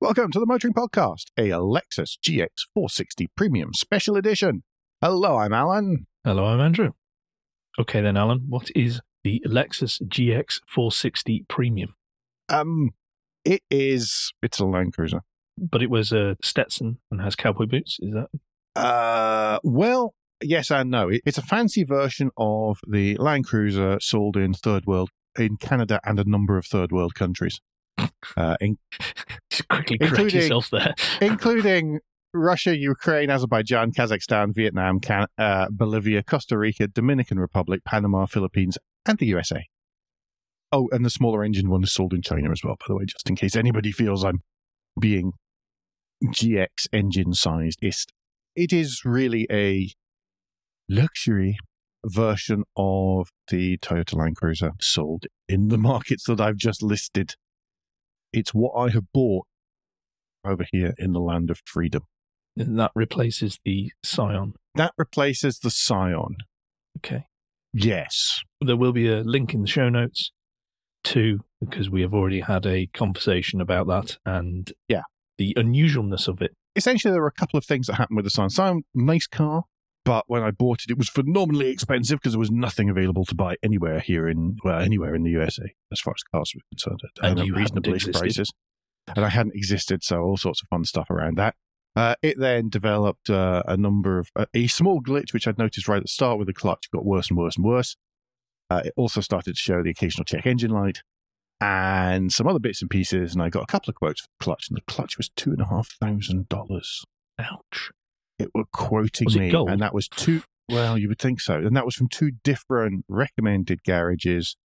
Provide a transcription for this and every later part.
Welcome to the Motoring Podcast, a Lexus GX 460 Premium Special Edition. Hello, I'm Alan. Hello, I'm Andrew. Okay, then, Alan, what is the Lexus GX 460 Premium? Um, it is. It's a Land Cruiser. But it was a Stetson and has cowboy boots. Is that? Uh, well, yes and no. It, it's a fancy version of the Land Cruiser sold in third world, in Canada and a number of third world countries, uh, in, quickly correct Including- yourself there. including Russia, Ukraine, Azerbaijan, Kazakhstan, Vietnam, Can- uh, Bolivia, Costa Rica, Dominican Republic, Panama, Philippines, and the USA. Oh, and the smaller engine one is sold in China as well, by the way, just in case anybody feels I'm being GX engine sized. It is really a luxury version of the Toyota Land Cruiser sold in the markets that I've just listed. It's what I have bought over here in the land of freedom. And that replaces the Scion. That replaces the Scion. Okay. Yes. There will be a link in the show notes to, because we have already had a conversation about that and Yeah. the unusualness of it. Essentially, there were a couple of things that happened with the Scion. Scion, nice car, but when I bought it, it was phenomenally expensive because there was nothing available to buy anywhere here in, well, anywhere in the USA as far as cars were concerned. at- And you hadn't reasonable prices. And I hadn't existed, so all sorts of fun stuff around that. Uh, it then developed uh, a number of, uh, a small glitch, which I'd noticed right at the start with the clutch, got worse and worse and worse. Uh, it also started to show the occasional check engine light and some other bits and pieces. And I got a couple of quotes for the clutch, and the clutch was two and a half thousand dollars. Ouch. It were quoting it me, gold? and that was two. Well, you would think so, and that was from two different recommended garages,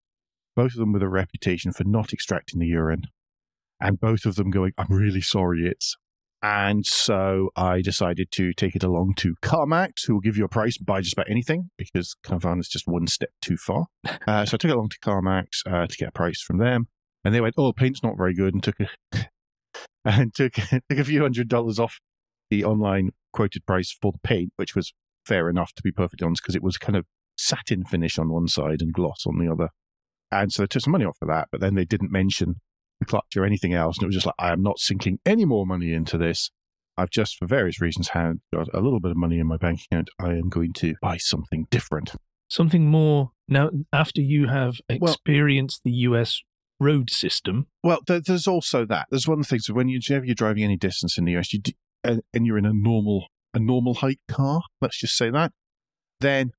both of them with a reputation for not extracting the urine, and both of them going, "I'm really sorry, it's." And so I decided to take it along to CarMax, who will give you a price by just about anything because Carvana is just one step too far. Uh, so I took it along to CarMax uh, to get a price from them, and they went, "Oh, paint's not very good," and took a and took took a few hundred dollars off the online quoted price for the paint, which was fair enough to be perfectly honest, because it was kind of satin finish on one side and gloss on the other. And so they took some money off for that, but then they didn't mention clutch or anything else. And it was just like, I am not sinking any more money into this. I've just, for various reasons, had got a little bit of money in my bank account. I am going to buy something different. Something more. Now, after you have Well- experienced the US road system, Well, there, there's also that. There's one of the things when you, whenever you're driving any distance in the US, you do, and, uh, and you're in a normal a normal height car. Let's just say that. Then,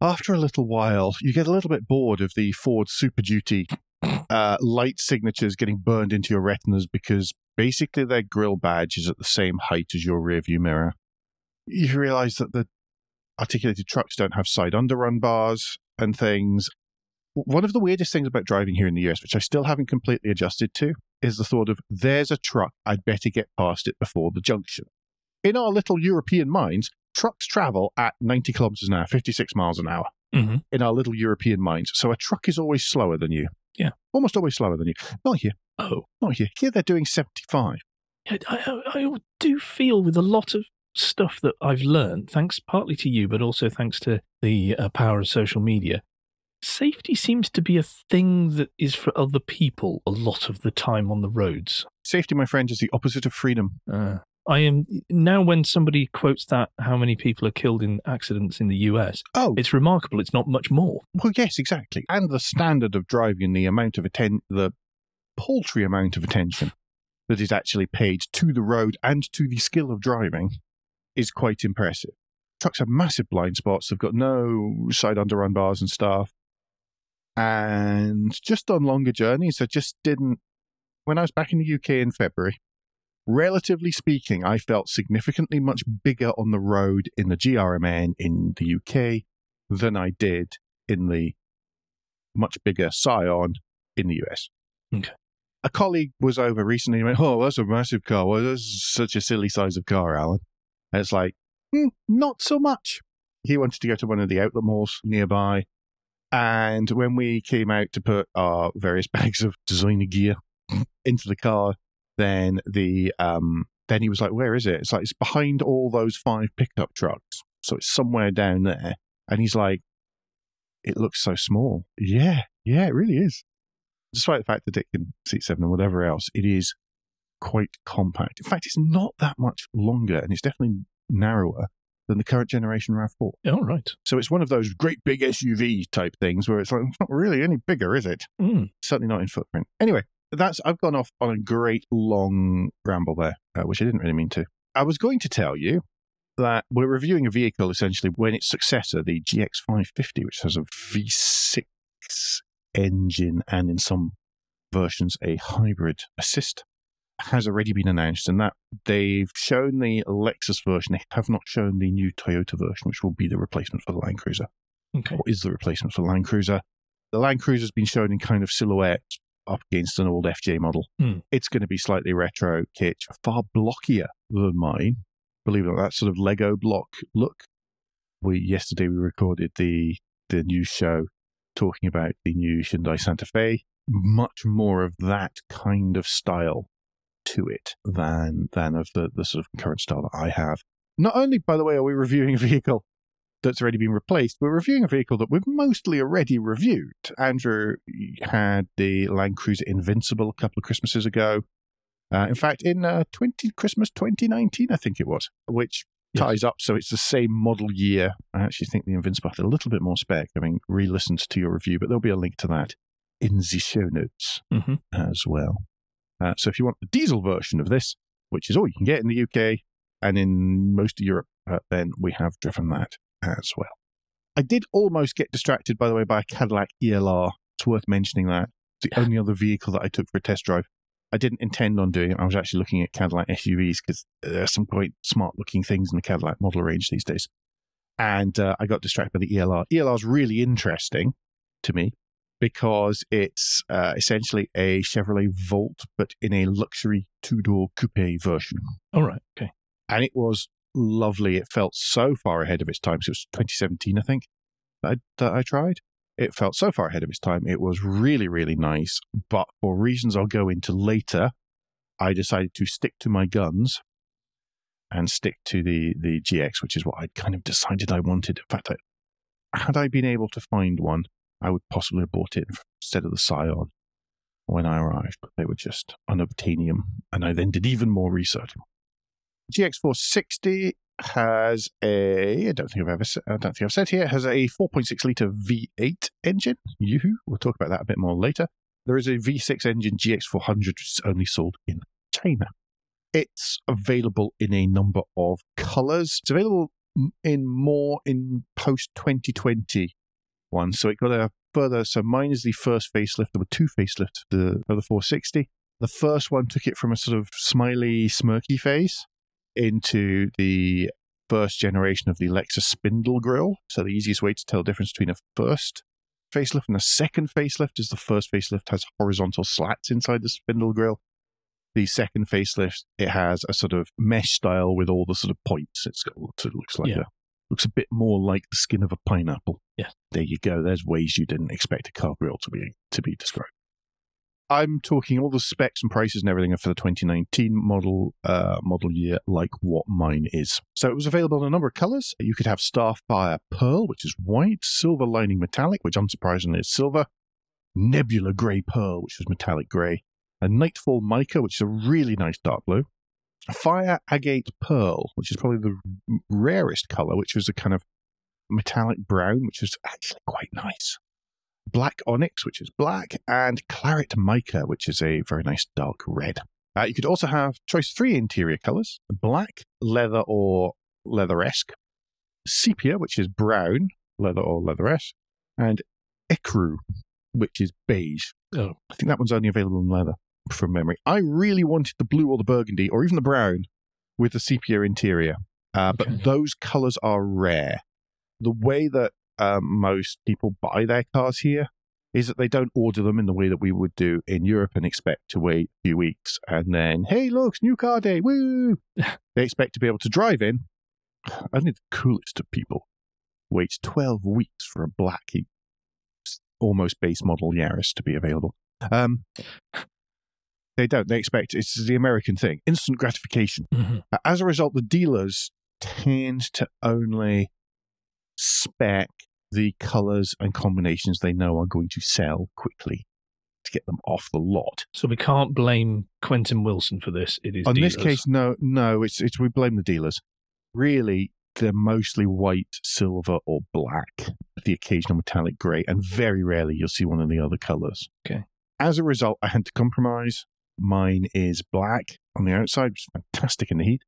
after a little while, you get a little bit bored of the Ford Super Duty uh, light signatures getting burned into your retinas because basically their grill badge is at the same height as your rearview mirror. You realize that the articulated trucks don't have side underrun bars and things. One of the weirdest things about driving here in the US, which I still haven't completely adjusted to, is the thought of there's a truck, I'd better get past it before the junction. In our little European minds, trucks travel at 90 kilometers an hour, 56 miles an hour hmm in our little European minds. So a truck is always slower than you. Yeah. Almost always slower than you. Not here. oh, Not here. Here they're doing 75. I, I, I do feel with a lot of stuff that I've learned, thanks partly to you, but also thanks to the uh, power of social media, safety seems to be a thing that is for other people a lot of the time on the roads. Safety, my friend, is the opposite of freedom. Uh, I am now when somebody quotes that how many people are killed in accidents in the US, Oh, it's remarkable. It's not much more. well, yes, exactly. And the standard of driving, the amount of atten- the paltry amount of attention that is actually paid to the road and to the skill of driving is quite impressive. Trucks have massive blind spots. They've got no side underrun bars and stuff. And just on longer journeys, I just didn't. When I was back in the UK in February, relatively speaking, I felt significantly much bigger on the road in the GRMN in the UK than I did in the much bigger Scion in the US. Okay. A colleague was over recently and went, Oh, that's a massive car. Well, that's such a silly size of car, Alan. And it's like, "Hmm, not so much. He wanted to go to one of the outlet malls nearby. And when we came out to put our various bags of designer gear into the car, then the um then he was like, Where is it? It's like it's behind all those five pickup trucks. So it's somewhere down there. And he's like, It looks so small. Yeah, yeah, it really is. Despite the fact that it can seat seven and whatever else, it is quite compact. In fact, it's not that much longer and it's definitely narrower than the current generation RAV4. Oh, right. So it's one of those great big SUV type things where it's like, it's not really any bigger, is it? Mm. Certainly not in footprint. Anyway, that's I've gone off on a great long ramble there, uh, which I didn't really mean to. I was going to tell you that we're reviewing a vehicle essentially when its successor, the GX550, which has a V6 engine and in some versions a hybrid assist, has already been announced. And that they've shown the Lexus version, they have not shown the new Toyota version, which will be the replacement for the Land Cruiser. Okay. Or is the replacement for the Land Cruiser? The Land Cruiser's been shown in kind of silhouette up against an old FJ model. Hmm. It's going to be slightly retro kitsch, far blockier than mine. Believe it or not, that sort of Lego block look. We yesterday we recorded the the new show talking about the new Hyundai Santa Fe. Much more of that kind of style to it than than of the, the sort of current style that I have. Not only, by the way, are we reviewing a vehicle that's already been replaced, we're reviewing a vehicle that we've mostly already reviewed. Andrew had the Land Cruiser Invincible a couple of Christmases ago. Uh, in fact, in uh, 20 Christmas 2019, I think it was, which Yes. ties up. So it's the same model year. I actually think the Invincible had a little bit more spec. I mean, re-listened to your review, but there'll be a link to that in the show notes hmm as well. Uh, so if you want the diesel version of this, which is all you can get in the UK and in most of Europe, uh, then we have driven that as well. I did almost get distracted, by the way, by a Cadillac ELR. It's worth mentioning that. It's the only other vehicle that I took for a test drive. I didn't intend on doing it. I was actually looking at Cadillac SUVs because there are some quite smart looking things in the Cadillac model range these days. And uh, I got distracted by the ELR. ELR is really interesting to me because it's uh, essentially a Chevrolet Volt, but in a luxury two door coupe version. All right. Okay. And it was lovely. It felt so far ahead of its time. So it was 2017, I think, that I, that I tried. It felt so far ahead of its time. It was really, really nice. But for reasons I'll go into later, I decided to stick to my guns and stick to the, the GX, which is what I'd kind of decided I wanted. In fact, I, had I been able to find one, I would possibly have bought it instead of the Scion when I arrived, but they were just unobtainium. And I then did even more research. GX460 has a, I don't think I've ever, I don't think I've said here, has a 4.6 litre V8 engine. Yoo-hoo. We'll talk about that a bit more later. There is a V6 engine GX400, which is only sold in China. It's available in a number of colors. It's available in more in post 2020 ones. So it got a further. So mine is the first facelift. There were two facelifts for the 460. The first one took it from a sort of smiley, smirky face into the first generation of the Lexus spindle grille. So the easiest way to tell the difference between a first facelift and a second facelift is the first facelift has horizontal slats inside the spindle grille. The second facelift, it has a sort of mesh style with all the sort of points. It's got what it looks like Yeah. a looks a bit more like the skin of a pineapple. Yeah. There you go. There's ways you didn't expect a car grille to be to be described. I'm talking all the specs and prices and everything for the 2019 model uh, model year, like what mine is. So it was available in a number of colors. You could have Starfire Pearl, which is white, Silver Lining Metallic, which unsurprisingly is silver, Nebula Grey Pearl, which is metallic grey, a Nightfall Mica, which is a really nice dark blue, Fire Agate Pearl, which is probably the rarest color, which was a kind of metallic brown, which is actually quite nice. Black Onyx, which is black, and Claret Mica, which is a very nice dark red. Uh, you could also have choice three interior colors black, leather, or leather-esque, sepia, which is brown, leather or leather-esque, and ecru, which is beige. Oh. I think that one's only available in leather from memory. I really wanted the blue or the burgundy or even the brown with the sepia interior, uh, Okay. but those colors are rare. The way that um, most people buy their cars here is that they don't order them in the way that we would do in Europe and expect to wait a few weeks and then, hey, look, new car day, woo! they expect to be able to drive in. Only the coolest of people waits 12 weeks for a black, almost base model Yaris to be available. Um, they don't. They expect it's the American thing instant gratification. Mhm. Uh, As a result, the dealers tend to only spec the colors and combinations they know are going to sell quickly to get them off the lot. So we can't blame Quentin Wilson for this. It is On this case, no, no, it's it's we blame the dealers. Really, they're mostly white, silver, or black, the occasional metallic grey, and very rarely you'll see one of the other colours. Okay. As a result, I had to compromise. Mine is black on the outside, which is fantastic in the heat,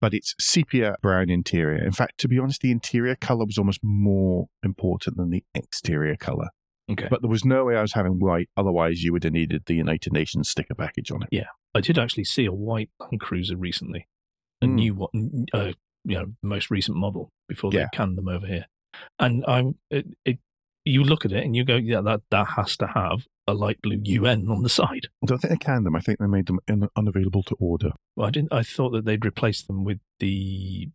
but it's sepia brown interior. In fact, to be honest, the interior colour was almost more important than the exterior colour. Okay. But there was no way I was having white, otherwise, you would have needed the United Nations sticker package on it. Yeah. I did actually see a white Land Cruiser recently, a Hmm. new one, uh, you know, most recent model before Yeah. they canned them over here. And I'm, it, it, you look at it and you go, yeah, that that has to have a light blue UN on the side. I don't think they canned them. I think they made them unavailable to order. Well, I didn't. I thought that they'd replace them with the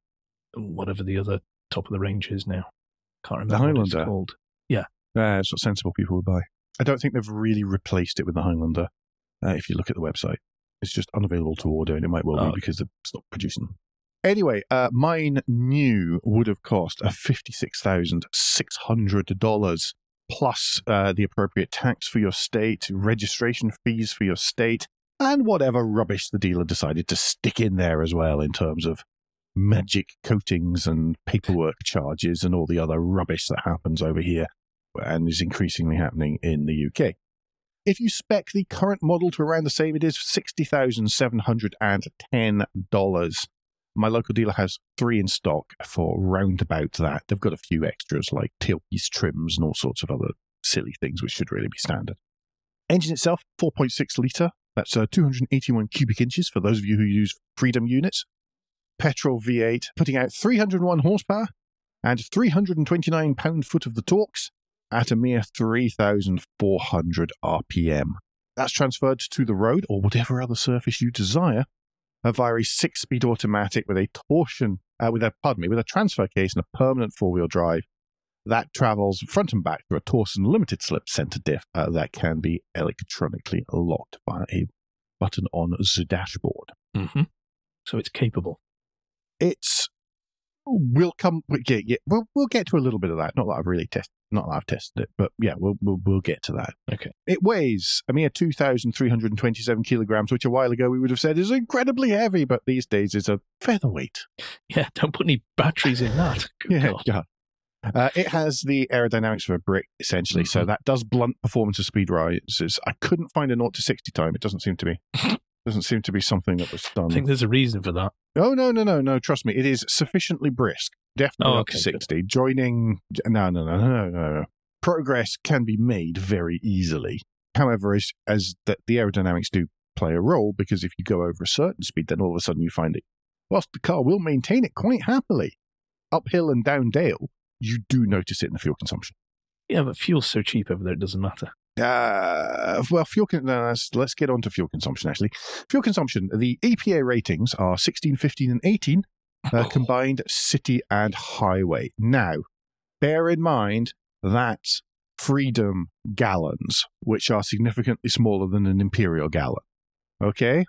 whatever the other top of the range is now. Can't The remember what it's Highlander? called. Yeah. Uh, it's what sensible people would buy. I don't think they've really replaced it with the Highlander. Uh, if you look at the website, it's just unavailable to order, and it might well Oh, be because they've stopped producing them. Anyway, uh, mine new would have cost a fifty-six thousand six hundred dollars plus uh, the appropriate tax for your state, registration fees for your state, and whatever rubbish the dealer decided to stick in there as well in terms of magic coatings and paperwork charges and all the other rubbish that happens over here and is increasingly happening in the UK. If you spec the current model to around the same, it is $60,710. My local dealer has three in stock for round about that. They've got a few extras like tailpiece trims and all sorts of other silly things, which should really be standard. Engine itself, 4.6 litre. That's uh, 281 cubic inches for those of you who use Freedom units. Petrol V8, putting out 301 horsepower and 329 pound foot of the torques at a mere 3,400 RPM. That's transferred to the road or whatever other surface you desire uh, via a six-speed automatic with a torsion, uh, with a pardon me, with a transfer case and a permanent four-wheel drive that travels front and back through a torsion limited slip center diff uh, that can be electronically locked by a button on the dashboard. hmm So it's capable. It's we'll come get yeah, we'll we'll get to a little bit of that. Not that I've really tested not that I've tested it, but yeah, we'll we'll, we'll get to that. Okay. It weighs a mere 2,327 kilograms, which a while ago we would have said is incredibly heavy, but these days is a featherweight. Yeah, don't put any batteries in that. Yeah, God. yeah. Uh, it has the aerodynamics of a brick, essentially, so Mhm. that does blunt performance of speed rises. I couldn't find a 0 to 60 time. It doesn't seem to be. doesn't seem to be something that was done. I think there's a reason for that. Oh no, no, no, no! Trust me, it is sufficiently brisk. Definitely Oh, up to okay, good. sixty. Joining, no, no, no, no, no, no. Progress can be made very easily. However, as as the, the aerodynamics do play a role, because if you go over a certain speed, then all of a sudden you find it. Whilst the car will maintain it quite happily, uphill and down dale, you do notice it in the fuel consumption. Yeah, but fuel's so cheap over there, it doesn't matter. Uh, well, fuel. Con- no, let's, let's get on to fuel consumption. Actually, fuel consumption. The EPA ratings are 16, 15, and 18 uh, Oh. combined city and highway. Now, bear in mind that's freedom gallons, which are significantly smaller than an imperial gallon. Okay,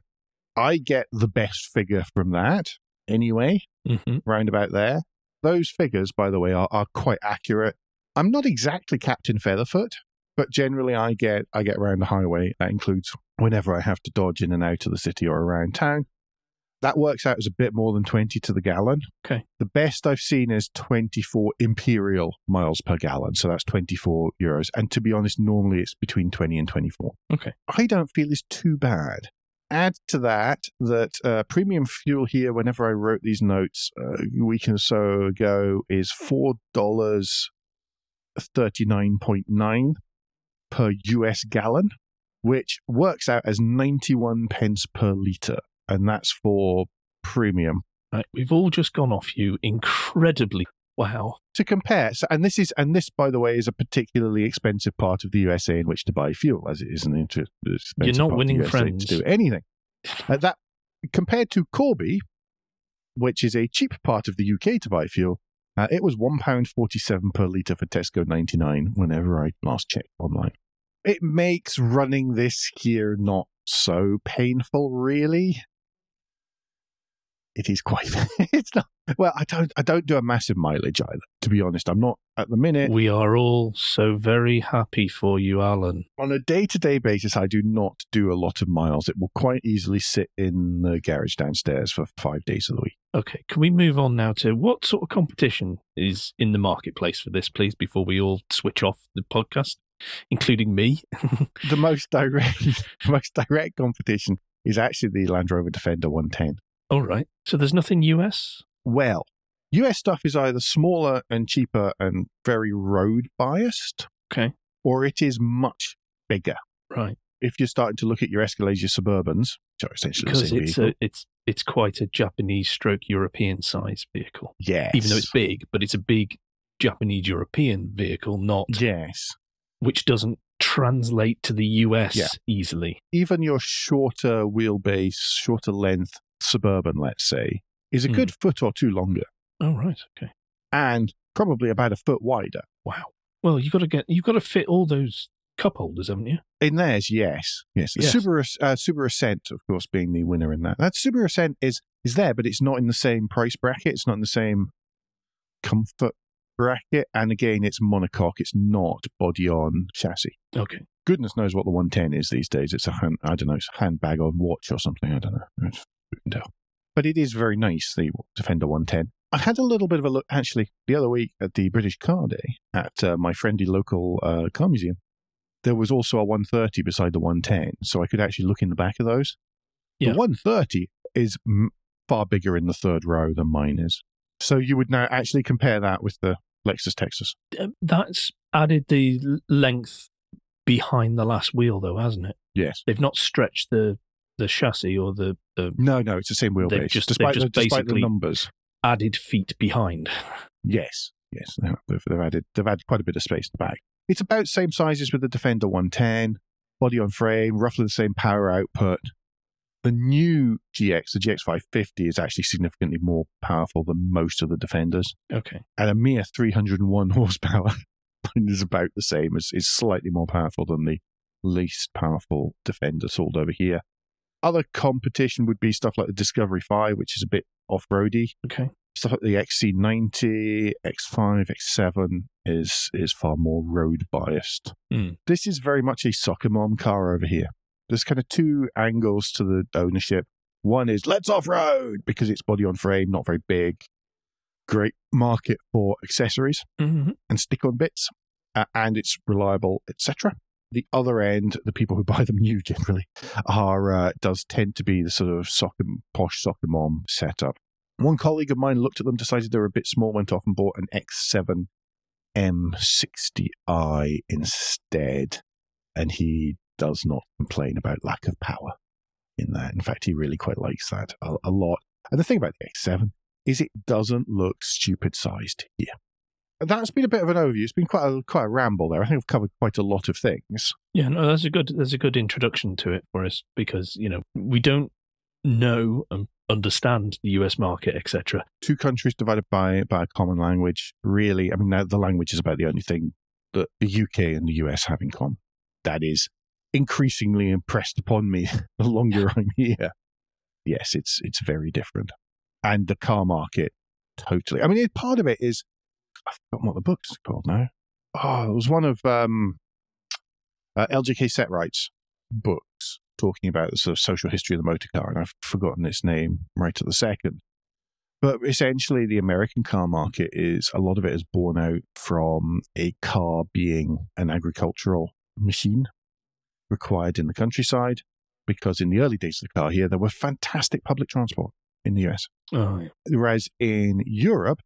I get the best figure from that anyway hmm round about there. Those figures, by the way, are, are quite accurate. I'm not exactly Captain Featherfoot, but generally, I get I get around the highway. That includes whenever I have to dodge in and out of the city or around town. That works out as a bit more than 20 to the gallon. Okay. The best I've seen is 24 imperial miles per gallon. So that's 24 euros. And to be honest, normally it's between 20 and 24. Okay. I don't feel it's too bad. Add to that that uh, premium fuel here, whenever I wrote these notes uh, a week or so ago, is $4.39.9 per US gallon, which works out as ninety one pence per liter, and that's for premium. Right, we've all just gone off you incredibly. Wow. to compare, so, and this is, and this, by the way, is a particularly expensive part of the USA in which to buy fuel, as it is an expensive not of the winning friends. to do anything. Uh, that compared to Corby, which is a cheap part of the UK to buy fuel, uh, it was one pound forty-seven per liter for Tesco ninety-nine. Whenever I last checked online, it makes running this here not so painful, really. it is quite. it's not. Well, I don't. I don't do a massive mileage either. To be honest, I'm not at the minute. We are all so very happy for you, Alan. On a day to day basis, I do not do a lot of miles. It will quite easily sit in the garage downstairs for five days of the week. Okay, can we move on now to what sort of competition is in the marketplace for this, please, before we all switch off the podcast, including me? The most direct, the most direct competition is actually the Land Rover Defender 110. all right. So there's nothing US? Well, US stuff is either smaller and cheaper and very road biased, Okay. or it is much bigger. Right. If you're starting to look at your Escalades, your Suburbans, which are essentially the Because same it's a, it's it's quite a Japanese stroke European size vehicle. yes, Even though it's big, but it's a big Japanese European vehicle, not yes, which doesn't translate to the US Yeah. easily. even your shorter wheelbase, shorter length Suburban, let's say, is a Hmm. good foot or two longer Oh right, okay. and probably about a foot wider. Wow. Well, you've got to get you've got to fit all those cup holders, haven't you? In theirs, yes, yes. The Yes. Subaru, uh, Subaru Ascent, of course, being the winner in that. That Subaru Ascent is is there, but it's not in the same price bracket. It's not in the same comfort bracket. And again, it's monocoque. It's not body on chassis. Okay. Goodness knows what the 110 is these days. It's a hand, I don't know, it's a handbag on watch or something. I don't know. It's- who can tell? But it is very nice, the Defender 110. I had a little bit of a look actually the other week at the British Car Day at uh, my friendly local uh, car museum. There was also a 130 beside the 110, so I could actually look in the back of those. Yeah. The 130 is m- far bigger in the third row than mine is. So you would now actually compare that with the Lexus Texas. Uh, That's added the length behind the last wheel, though, hasn't it? Yes. They've not stretched the the chassis or the, the No, no, it's the same They've wheelbase. just- they've despite, just the, despite the numbers. added feet behind. Yes, yes, they have. they've, they've added they've added quite a bit of space in the back. It's about the same sizes with the Defender 110, body on frame, roughly the same power output. The new GX, the GX 550, is actually significantly more powerful than most of the Defenders, Okay. and a mere 301 horsepower is about the same. as is slightly more powerful than the least powerful Defender sold over here. Other competition would be stuff like the Discovery 5, which is a bit off-roady Okay. stuff like the XC90, X5, X7 is is far more road biased. Mm. This is very much a soccer mom car over here. There's kind of two angles to the ownership. One is let's off road because it's body on frame, not very big. Great market for accessories hmm and stick on bits, uh, and it's reliable, etc. The other end, the people who buy them new generally, are uh, does tend to be the sort of soccer posh soccer mom setup. One colleague of mine looked at them, decided they were a bit small, went off and bought an X7 M60i instead, and he does not complain about lack of power in that. In fact, he really quite likes that a, a lot. And the thing about the X7 is it doesn't look stupid sized here. That's been a bit of an overview. It's been quite a quite a ramble there. I think I've covered quite a lot of things. Yeah, no, that's a good that's a good introduction to it for us because you know we don't know and understand the U.S. market, etc. Two countries divided by by a common language. Really, I mean, now the language is about the only thing that the UK and the US have in common. That is increasingly impressed upon me the longer I'm here. Yes, it's it's very different, and the car market totally. I mean, part of it is I've forgotten what the book's called now. Oh, it was one of um, uh, LJK Setrights books talking about the sort of social history of the motor car, and I've forgotten its name right at the second. But essentially, the American car market is a lot of it is born out from a car being an agricultural machine required in the countryside. Because in the early days of the car here, there were fantastic public transport in the US. Oh, yeah. Whereas in Europe,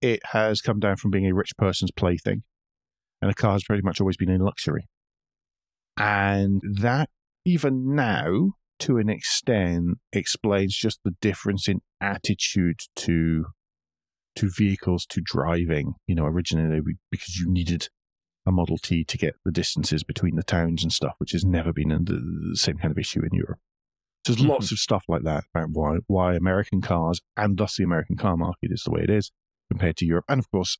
it has come down from being a rich person's plaything, and a car has pretty much always been a luxury. And that, even now, to an extent, explains just the difference in attitude to to vehicles, to driving. You know, originally because you needed a Model T to get the distances between the towns and stuff, which has never been the, same kind of issue in Europe. So there's Mhm. lots of stuff like that about why why American cars and thus the American car market is the way it is compared to Europe, and of course,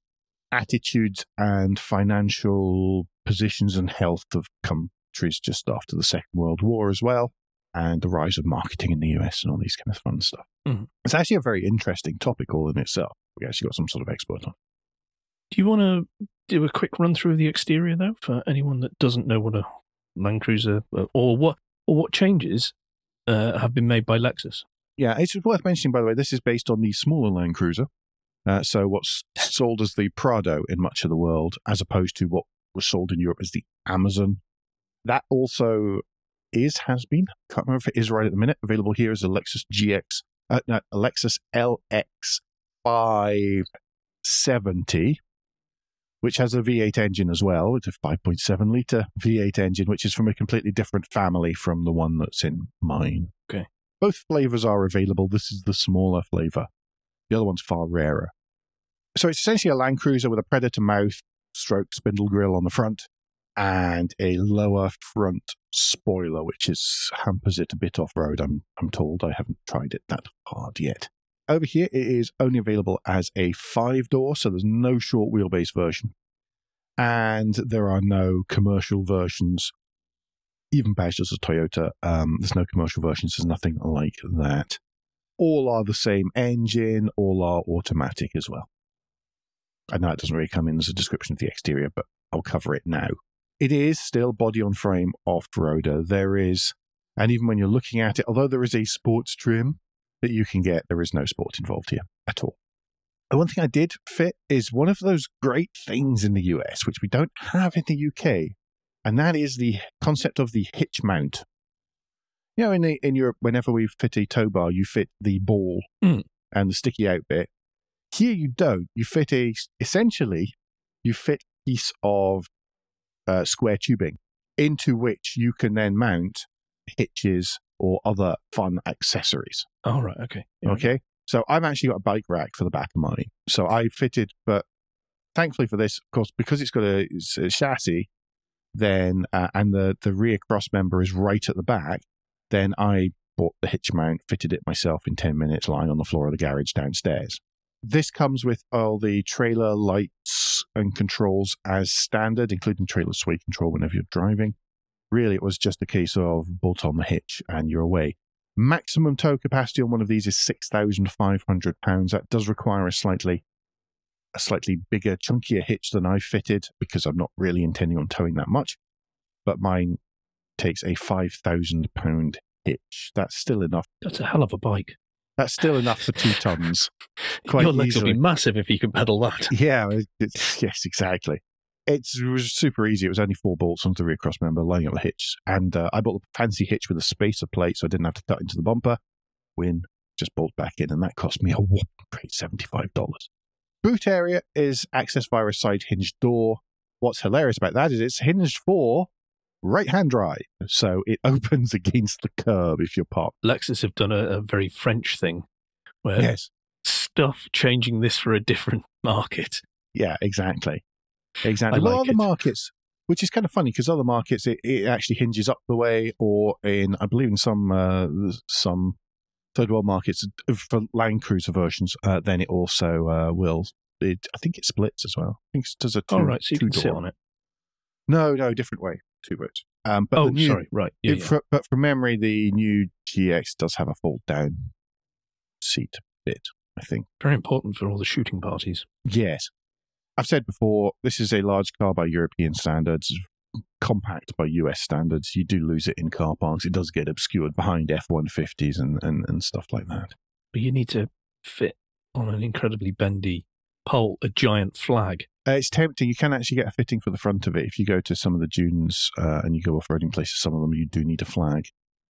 attitudes and financial positions and health of countries just after the Second World War as well. and the rise of marketing in the US and all these kind of fun stuff. Mhm. It's actually a very interesting topic all in itself. We actually got some sort of expert on. Do you want to do a quick run through of the exterior though, for anyone that doesn't know what a Land Cruiser uh, or what or what changes uh, have been made by Lexus? Yeah, it's worth mentioning, by the way, this is based on the smaller Land Cruiser. Uh, so what's sold as the Prado in much of the world, as opposed to what was sold in Europe as the Amazon. That also is, has been, can't remember if it is right at the minute, available here as a Lexus GX, uh, no, a Lexus LX 570, which has a V8 engine as well. It's a 5.7 litre V8 engine, which is from a completely different family from the one that's in mine. Okay. Both flavors are available. This is the smaller flavor. The other one's far rarer. So it's essentially a Land Cruiser with a Predator mouth, stroke spindle grille on the front, and a lower front spoiler, which is hampers it a bit off road. I'm I'm told. I haven't tried it that hard yet. Over here, it is only available as a five door, so there's no short wheelbase version, and there are no commercial versions. Even badged as a Toyota, um, there's no commercial versions. There's nothing like that. All are the same engine. All are automatic as well. I know it doesn't really come in as a description of the exterior, but I'll cover it now. It is still body on frame off roader. There is, and even when you're looking at it, although there is a sports trim that you can get, there is no sport involved here at all. The one thing I did fit is one of those great things in the US, which we don't have in the UK, and that is the concept of the hitch mount. You know, in the, in Europe, whenever we fit a tow bar, you fit the ball Mm. and the sticky out bit. Here you don't. You fit a essentially, you fit a piece of uh, square tubing into which you can then mount hitches or other fun accessories. Oh, right. Okay. Yeah. Okay. So I've actually got a bike rack for the back of mine. So I fitted, but thankfully for this, of course, because it's got a, it's a chassis, then uh, and the the rear cross member is right at the back. Then I bought the hitch mount, fitted it myself in ten minutes, lying on the floor of the garage downstairs. This comes with all the trailer lights and controls as standard, including trailer sway control whenever you're driving. Really, it was just a case of bolt on the hitch and you're away. Maximum tow capacity on one of these is six thousand five hundred pounds. That does require a slightly a slightly bigger, chunkier hitch than I fitted because I'm not really intending on towing that much. But mine takes a five thousand pound hitch. That's still enough. That's a hell of a bike. That's still enough for two tons. Quite Your legs will be massive if you can pedal that. Yeah, it- yes, exactly. It's, it was super easy. It was only four bolts onto the rear cross member, lining up the hitch. And uh, I bought a fancy hitch with a spacer plate so I didn't have to cut into the bumper. Win, just bolt back in, and that cost me a whopping great $75. Boot area is accessed via a side hinged door. What's hilarious about that is it's hinged for right hand drive. So it opens against the curb if you're parked. Lexus have done a, a very French thing where Yes. stuff changing this for a different market. Yeah, exactly. Exactly. Well, like other it. markets, which is kind of funny because other markets it, it actually hinges up the way, or in I believe in some uh, some third world markets uh, for Land Cruiser versions, uh, then it also uh, will. It, I think it splits as well. I think it does a two. Right, so you can two sit door. on it. No, no, different way. Two routes. Um, but oh, new, sorry. Right. Yeah, it- yeah. for- but from memory, the new GX does have a fold down seat bit. I think. Very important for all the shooting parties. Yes. I've said before, this is a large car by European standards, compact by US standards. You do lose it in car parks. It does get obscured behind F 150s and, and, and stuff like that. But you need to fit on an incredibly bendy pole a giant flag. Uh, it's tempting. You can actually get a fitting for the front of it. If you go to some of the dunes uh, and you go off roading places, some of them you do need a flag.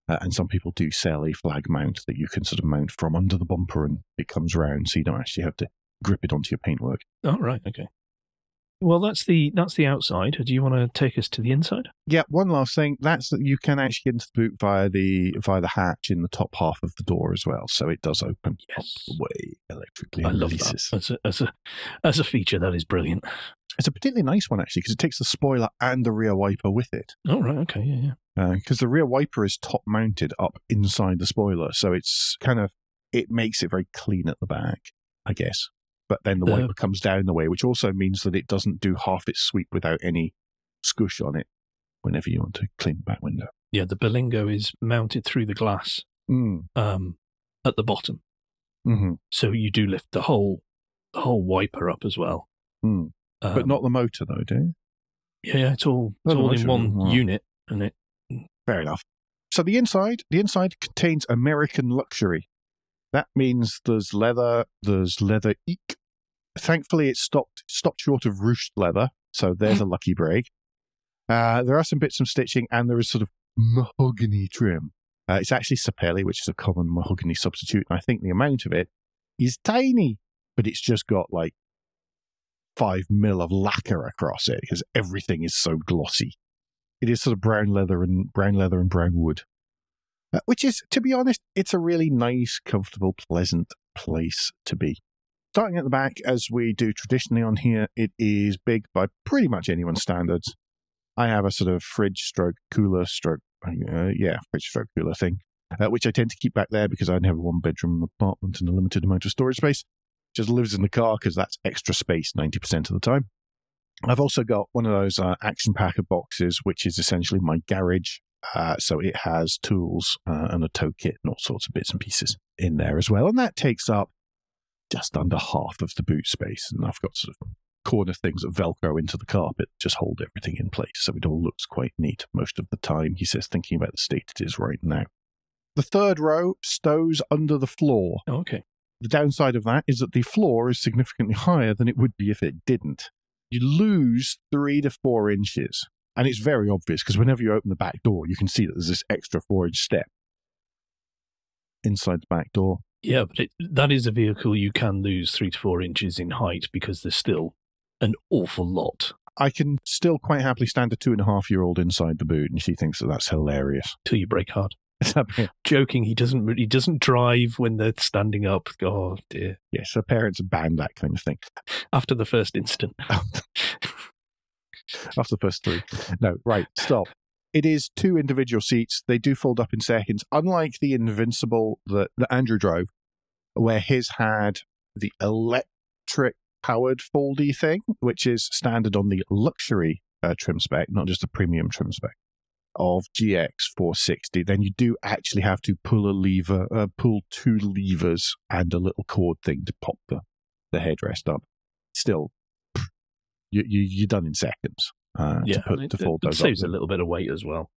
Uh, and some people do sell a flag mount that you can sort of mount from under the bumper and it comes round so you don't actually have to grip it onto your paintwork. Oh, right. Okay. Well, that's the that's the outside. Do you want to take us to the inside? Yeah, one last thing. That's that you can actually get into the boot via the via the hatch in the top half of the door as well. So it does open up Yes. the way electrically. I love releases. that as a, as a as a feature. That is brilliant. It's a particularly nice one actually because it takes the spoiler and the rear wiper with it. Oh, right. Okay. Yeah. Yeah. Uh, because the rear wiper is top mounted up inside the spoiler, so it's kind of it makes it very clean at the back, I guess. But then the The- wiper comes down the way, which also means that it doesn't do half its sweep without any squish on it whenever you want to clean the back window. Yeah, the Berlingo is mounted through the glass Mm. um, at the bottom, Mm-hmm. so you do lift the whole the whole wiper up as well. Mm. but Um, not the motor, though, do you? Yeah, yeah, it's all it's Oh, all in one right. unit, and it Fair enough. So the inside, the inside contains American luxury. That means there's leather, there's leather eek. Thankfully, it stopped stopped short of ruched leather, so there's a lucky break. Uh, there are some bits of stitching, and there is sort of mahogany trim. Uh, it's actually sapelli, which is a common mahogany substitute, and I think the amount of it is tiny, but it's just got like five mil of lacquer across it because everything is so glossy it is sort of brown leather and brown leather and brown wood, uh, which is, to be honest, it's a really nice, comfortable, pleasant place to be. Starting at the back, as we do traditionally on here, it is big by pretty much anyone's standards. I have a sort of fridge stroke cooler stroke, uh, yeah, fridge stroke cooler thing, uh, which I tend to keep back there because I only have a one bedroom apartment and a limited amount of storage space. Just lives in the car because that's extra space 90% of the time. I've also got one of those uh, action packer boxes, which is essentially my garage. Uh, so it has tools uh, and a tow kit and all sorts of bits and pieces in there as well. And that takes up just under half of the boot space. And I've got sort of corner things that Velcro into the carpet, just hold everything in place. So it all looks quite neat most of the time, he says, thinking about the state it is right now. The third row stows under the floor. oh, okay. The downside of that is that the floor is significantly higher than it would be if it didn't. You lose three to four inches. And it's very obvious because whenever you open the back door, you can see that there's this extra four inch step inside the back door. Yeah, but it, that is a vehicle you can lose three to four inches in height because there's still an awful lot I can still quite happily stand a two and a half year old inside the boot, and she thinks that that's hilarious. till you break hard. Joking, he doesn't. He doesn't drive when they're standing up. Oh dear! yes, her parents banned that kind of thing. After the first instant, After the first three. No, right, stop. It is two individual seats. They do fold up in seconds, unlike the Invincible that, that Andrew drove, where his had the electric powered foldy thing, which is standard on the luxury uh, trim spec, not just the premium trim spec of GX 460. Then you do actually have to pull a lever, uh, pull two levers and a little cord thing to pop the, the headrest up. Still, you, you, you're done in seconds uh, yeah, to, put, it, to it- fold it those saves up. a little bit of weight as well.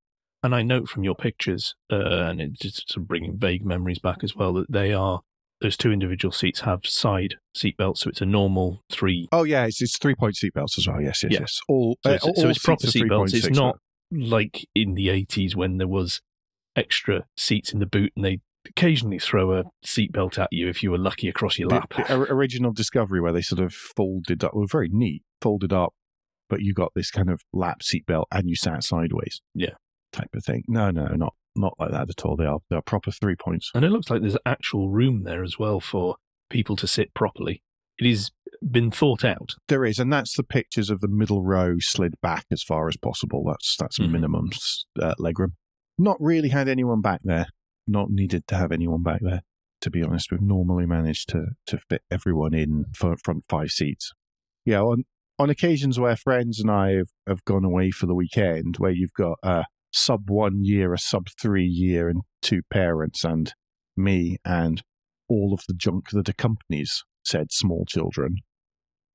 And I note from your pictures, uh, and it's just sort of bringing vague memories back as well, that they are those two individual seats have side seat belts, so it's a normal three. Oh yeah, it's, it's three point seat belts as well. Yes, yes, Yeah. yes. All So uh, it's, all so it's proper seat belts. It's not like in the eighties when there was extra seats in the boot, and they occasionally throw a seatbelt at you if you were lucky across your lap. the or- original Discovery where they sort of folded up, were very neat, folded up, but you got this kind of lap seatbelt and you sat sideways. Yeah. type of thing. No, no, not not like that at all. They are they are proper three points. And it looks like there's actual room there as well for people to sit properly. It has been thought out. There is, and that's the pictures of the middle row slid back as far as possible. That's that's Mhm. minimum uh, legroom. Not really had anyone back there. Not needed to have anyone back there. To be honest, we've normally managed to to fit everyone in for front five seats. Yeah, on on occasions where friends and I have, have gone away for the weekend, where you've got a sub one year, a sub three year, and two parents, and me, and all of the junk that accompanies said small children,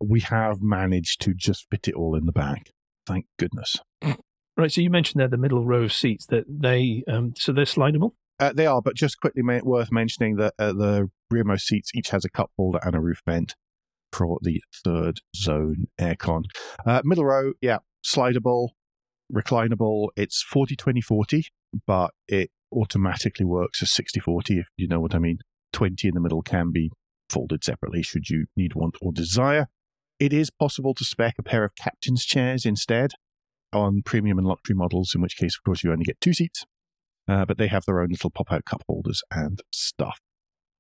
we have managed to just fit it all in the back. Thank goodness. Right. So you mentioned there the middle row of seats that they um, so they're slidable. Uh, they are, but just quickly ma- worth mentioning that uh, the rearmost seats each has a cup holder and a roof vent for the third zone aircon. Uh, middle row, yeah, slidable, reclinable. It's 40 20 40, but it automatically works as 60 40, if you know what I mean. 20 in the middle can be folded separately should you need, want, or desire. It is possible to spec a pair of captain's chairs instead on premium and luxury models, in which case, of course, you only get two seats uh, but they have their own little pop out cup holders and stuff.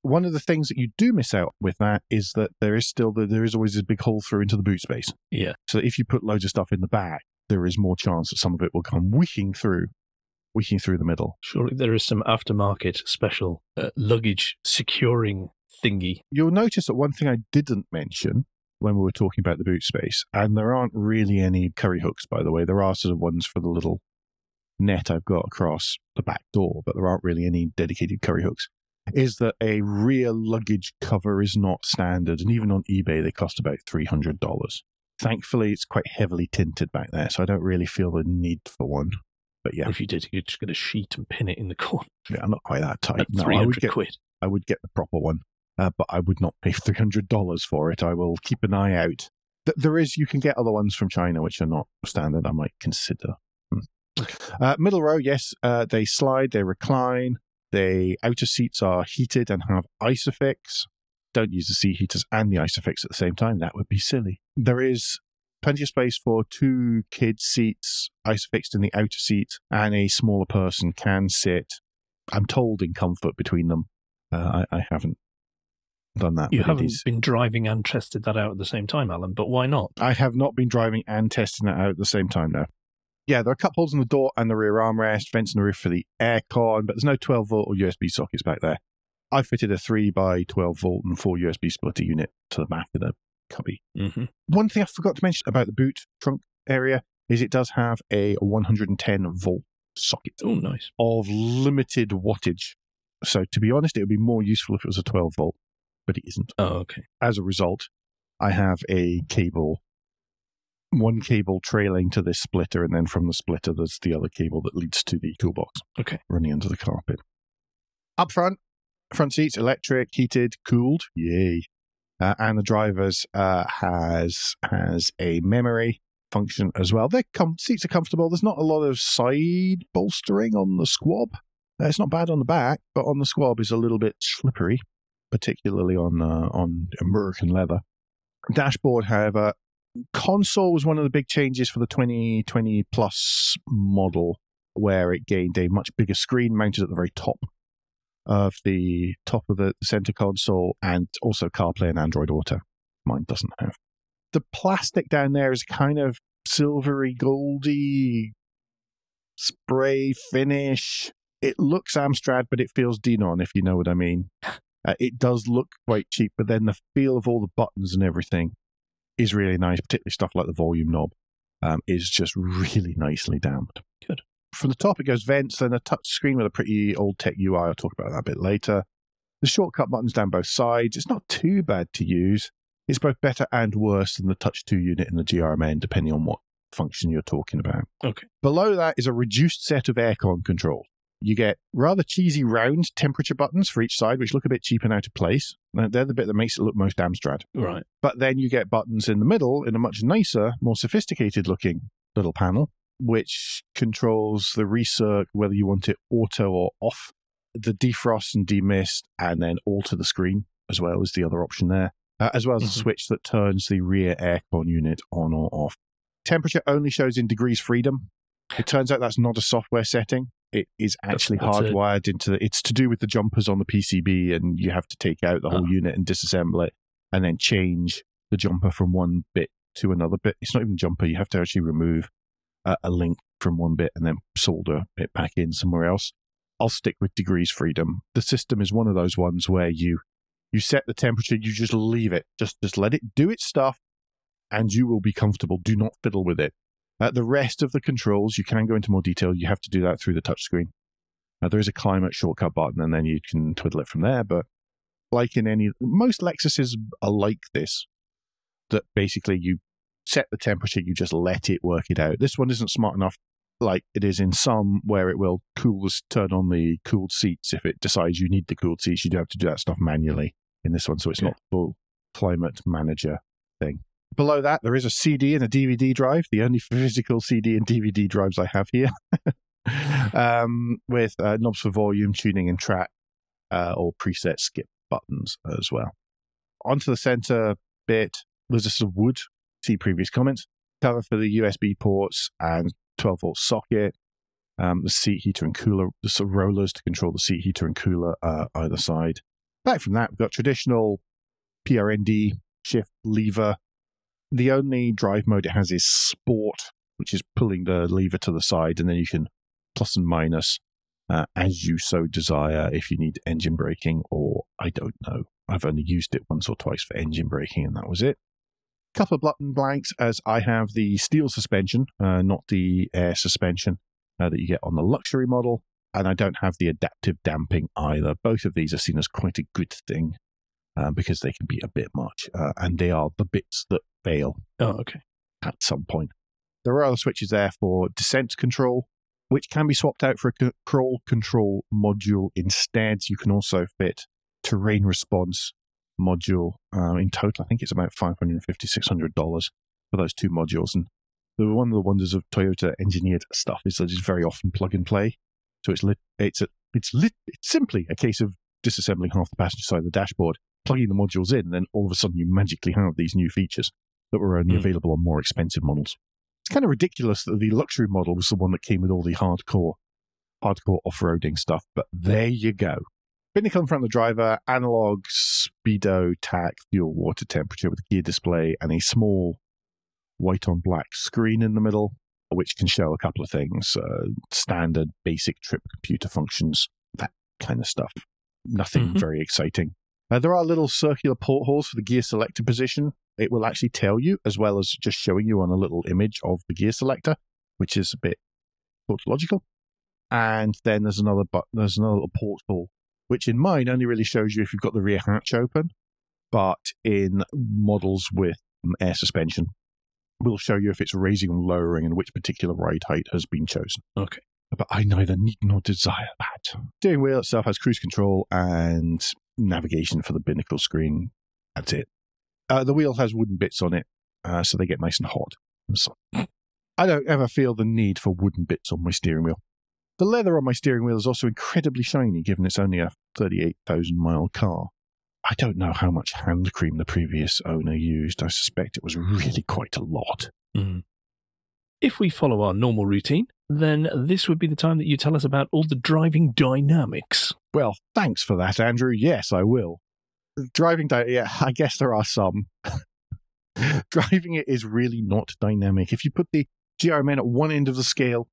One of the things that you do miss out with that is that there is still the, there is always this big hole through into the boot space. Yeah. So if you put loads of stuff in the back, there is more chance that some of it will come wicking through, wicking through the middle. Surely there is some aftermarket special uh, luggage securing thingy. You'll notice that one thing I didn't mention when we were talking about the boot space, and there aren't really any curry hooks, by the way. There are sort of ones for the little net I've got across the back door, but there aren't really any dedicated curry hooks, is that a rear luggage cover is not standard. And even on eBay, they cost about $300. Thankfully, it's quite heavily tinted back there, so I don't really feel the need for one. But yeah, If you did, you'd just get a sheet and pin it in the corner yeah I'm not quite that tight. at No, I 300 would get quid. I would get the proper one, uh, but I would not pay three hundred dollars for it. I will keep an eye out. Th- There is you can get other ones from China which are not standard. I might consider. Uh, middle row, yes, uh, they slide, they recline. The outer seats are heated and have isofix. Don't use the seat heaters and the isofix at the same time. That would be silly. There is plenty of space for two kids' seats isofixed in the outer seat, and a smaller person can sit. I'm told in comfort between them. Uh, I, I haven't done that. You haven't is- been driving and tested that out at the same time, Alan, but why not? I have not been driving and testing that out at the same time now. Yeah, there are cup holes in the door and the rear armrest, vents in the roof for the aircon, but there's no 12 volt or USB sockets back there. I fitted a 3 by 12 volt and 4 USB splitter unit to the back of the cubby. hmm One thing I forgot to mention about the boot trunk area is it does have a 110 volt socket Oh, nice. of limited wattage. So to be honest, it would be more useful if it was a 12 volt, but it isn't Oh, okay. as a result, I have a cable, one cable trailing to this splitter, and then from the splitter, there's the other cable that leads to the toolbox. Okay. Running under the carpet. Up front, front seats, electric, heated, cooled. Yay. Uh, and the driver's uh, has has a memory function as well. Their com- seats are comfortable. There's not a lot of side bolstering on the squab. Uh, it's not bad on the back, but on the squab is a little bit slippery particularly on uh, on American leather. Dashboard, however, console was one of the big changes for the 2020 plus model, where it gained a much bigger screen mounted at the very top of the top of the center console, and also CarPlay and Android Auto. Mine doesn't have. The plastic down there is kind of silvery, goldy spray finish. It looks Amstrad, but it feels Denon, if you know what I mean. Uh, it does look quite cheap, but then the feel of all the buttons and everything is really nice, particularly stuff like the volume knob um, is just really nicely damped. Good. From the top, it goes vents, then a touch screen with a pretty old tech UI. I'll talk about that a bit later. The shortcut buttons down both sides. It's not too bad to use. It's both better and worse than the Touch 2 unit in the GRMN, depending on what function you're talking about. Okay. Below that is a reduced set of aircon controls. You get rather cheesy round temperature buttons for each side, which look a bit cheap and out of place. They're the bit that makes it look most Amstrad. Right. But then you get buttons in the middle in a much nicer, more sophisticated looking little panel, which controls the recirc, whether you want it auto or off, the defrost and demist, and then alter the screen as well as the other option there, uh, as well as a Mhm. switch that turns the rear aircon unit on or off. Temperature only shows in degrees freedom. It turns out that's not a software setting. It is actually that's a- hardwired into the, it's to do with the jumpers on the PCB, and you have to take out the whole Ah. unit and disassemble it and then change the jumper from one bit to another bit. It's not even a jumper. You have to actually remove a, a link from one bit and then solder it back in somewhere else. I'll stick with degrees freedom. The system is one of those ones where you you set the temperature, you just leave it, just just let it do its stuff, and you will be comfortable. Do not fiddle with it. Uh, the rest of the controls, you can go into more detail. You have to do that through the touchscreen. Uh, there is a climate shortcut button, and then you can twiddle it from there. But like in any, most Lexuses are like this. That basically you set the temperature, you just let it work it out. This one isn't smart enough, like it is in some, where it will cool, turn on the cooled seats if it decides you need the cooled seats. You do have to do that stuff manually in this one, so it's Okay. not full climate manager thing. Below that, there is a CD and a DVD drive, the only physical CD and DVD drives I have here, um, with uh, knobs for volume, tuning, and track, uh, or preset skip buttons as well. Onto the center bit, there's a sort of wood, see previous comments, cover for the USB ports and 12 volt socket, um, the seat heater and cooler, the sort of rollers to control the seat heater and cooler uh, either side. Back from that, we've got traditional PRND shift lever. The only drive mode it has is sport, which is pulling the lever to the side, and then you can plus and minus uh, as you so desire if you need engine braking, or I don't know. I've only used it once or twice for engine braking, and that was it. Couple of button blanks as I have the steel suspension, uh, not the air suspension. uh, that you get on the luxury model. And I don't have the adaptive damping either. Both of these are seen as quite a good thing uh, because they can be a bit much. Uh, and they are the bits that fail Oh, okay. at some point. There are other switches there for descent control, which can be swapped out for a c- crawl control module instead. You can also fit terrain response module. Uh, in total, I think it's about $550, $600 for those two modules. And the, one of the wonders of Toyota engineered stuff is that it's very often plug and play. So it's lit, it's a, it's lit, it's simply a case of disassembling half the passenger side of the dashboard, plugging the modules in, and then all of a sudden you magically have these new features that were only Hmm. available on more expensive models. It's kind of ridiculous that the luxury model was the one that came with all the hardcore, hardcore off-roading stuff. But there you go. Binnacle in front of the driver, analog, speedo, tach, fuel, water temperature with a gear display, and a small white on black screen in the middle, which can show a couple of things: uh, standard, basic trip computer functions, that kind of stuff. Nothing Mhm. very exciting. Uh, there are little circular portholes for the gear selector position. It will actually tell you, as well as just showing you on a little image of the gear selector, which is a bit tautological. And then there's another but there's another little porthole, which in mine only really shows you if you've got the rear hatch open, but in models with um, air suspension, will show you if it's raising or lowering and which particular ride height has been chosen. Okay. But I neither need nor desire that. Steering wheel itself has cruise control and navigation for the binnacle screen. That's it. Uh, the wheel has wooden bits on it, uh, so they get nice and hot. So, I don't ever feel the need for wooden bits on my steering wheel. The leather on my steering wheel is also incredibly shiny, given it's only a 38,000 mile car. I don't know how much hand cream the previous owner used. I suspect it was really quite a lot. Mm. If we follow our normal routine, then this would be the time that you tell us about all the driving dynamics. Well, thanks for that, Andrew. Yes, I will. Driving, di- yeah, I guess there are some. Driving it is really not dynamic. If you put the GRMN at one end of the scale,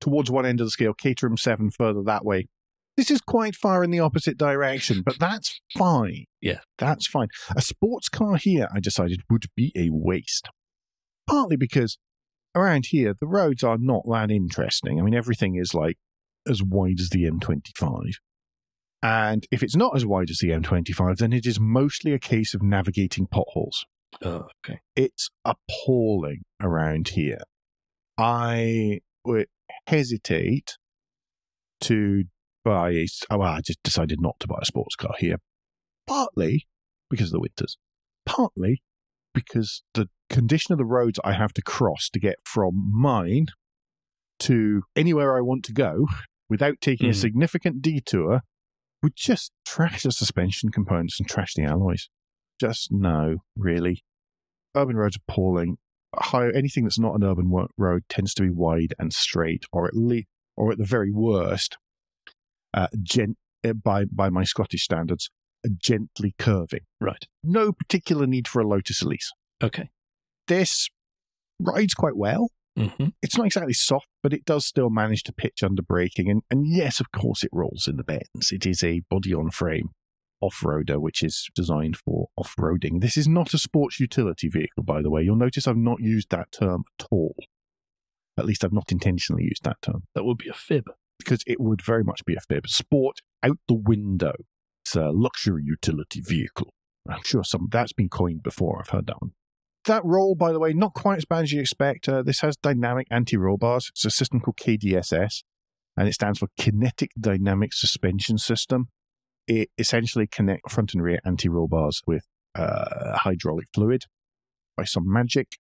towards one end of the scale, Caterham 7 further that way, this is quite far in the opposite direction, but that's fine. Yeah. That's fine. A sports car here, I decided, would be a waste. Partly because around here, the roads are not that interesting. I mean, everything is like as wide as the M25. And if it's not as wide as the M25, then it is mostly a case of navigating potholes. Oh, okay. It's appalling around here. I would hesitate to buy a. Oh, well, I just decided not to buy a sports car here. Partly because of the winters, partly because the condition of the roads I have to cross to get from mine to anywhere I want to go without taking a Mhm. significant detour would just trash the suspension components and trash the alloys. Just no, really. Urban roads are appalling. High, anything that's not an urban wo- road tends to be wide and straight, or at least, or at the very worst, uh, gent- uh, by by my Scottish standards, gently curving. Right. No particular need for a Lotus Elise. Okay. This rides quite well hmm it's not exactly soft, but it does still manage to pitch under braking. And, and yes, of course, it rolls in the bends. It is a body on frame off roader, which is designed for off roading. This is not a sports utility vehicle, by the way. You'll notice I've not used that term at all. At least I've not intentionally used that term That would be a fib. because it would very much be a fib. Sport out the window. It's a luxury utility vehicle. I'm sure some that's been coined before. I've heard that one. That roll, by the way, not quite as bad as you expect. Uh, this has dynamic anti-roll bars. It's a system called KDSS, and it stands for Kinetic Dynamic Suspension System. It essentially connects front and rear anti-roll bars with uh, hydraulic fluid by some magic,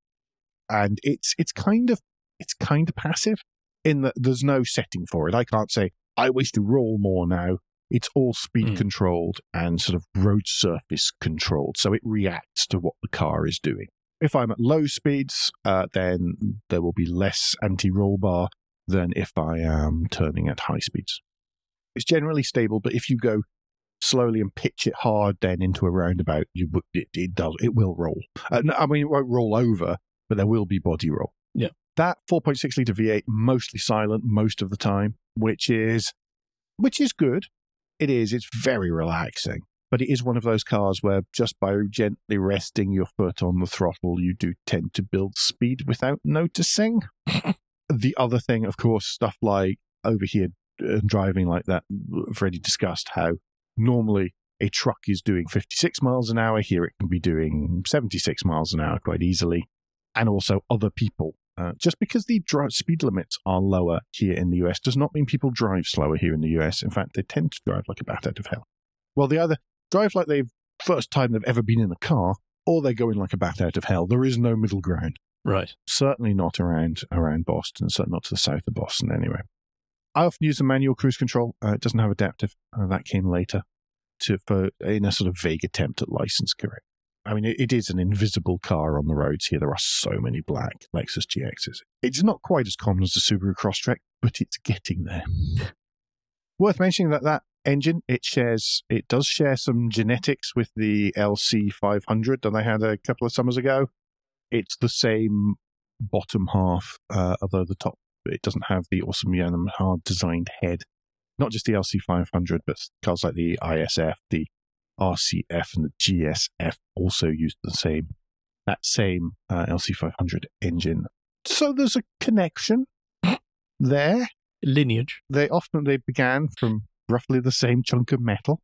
and it's it's kind of it's kind of passive in that there's no setting for it. I can't say I wish to roll more now. It's all speed Mm. controlled and sort of road surface controlled, so it reacts to what the car is doing. If I'm at low speeds, uh, then there will be less anti-roll bar than if I am turning at high speeds. It's generally stable, but if you go slowly and pitch it hard, then into a roundabout, you it, it does it will roll. Uh, I mean, it won't roll over, but there will be body roll. Yeah. that 4.6 liter V8 mostly silent most of the time, which is which is good. It is. It's very relaxing. But it is one of those cars where just by gently resting your foot on the throttle, you do tend to build speed without noticing. The other thing, of course, stuff like over here uh, driving like that, I've already discussed how normally a truck is doing 56 miles an hour. Here it can be doing 76 miles an hour quite easily. And also other people. Uh, just because the speed limits are lower here in the US does not mean people drive slower here in the US. In fact, they tend to drive like a bat out of hell. Well, they either drive like they've first time they've ever been in a car, or they're going like a bat out of hell. There is no middle ground. Right. Certainly not around around Boston. Certainly not to the south of Boston. Anyway, I often use a manual cruise control. Uh, it doesn't have adaptive. Uh, that came later to for in a sort of vague attempt at license correct. I mean, it, is an invisible car on the roads here. There are so many black Lexus GXs. It's not quite as common as the Subaru Crosstrek, but it's getting there. Worth mentioning that that engine it shares it does share some genetics with the LC500 that I had a couple of summers ago. It's the same bottom half, uh, although the top it doesn't have the awesome Yamaha designed head. Not just the LC500, but cars like the ISF, the RCF, and the GSF also used the same that same uh, LC500 engine. So there's a connection there. Lineage. They often they began from roughly the same chunk of metal.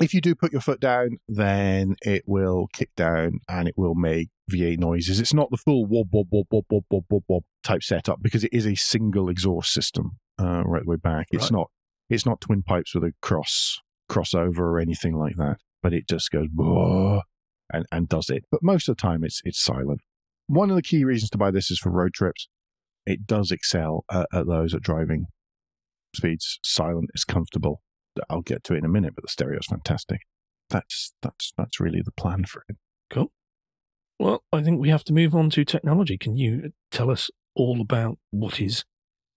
If you do put your foot down, then it will kick down and it will make V8 noises. It's not the full wob wob wob wob wob wob wob, wob type setup because it is a single exhaust system uh, right the way back. It's Right. not it's not twin pipes with a cross crossover or anything like that. But it just goes and, and does it. But most of the time, it's it's silent. One of the key reasons to buy this is for road trips. It does excel at, at those at driving speeds. Silent, it's comfortable. I'll get to it in a minute, but the stereo is fantastic. That's that's that's really the plan for it. Cool. Well, I think we have to move on to technology. Can you tell us all about what is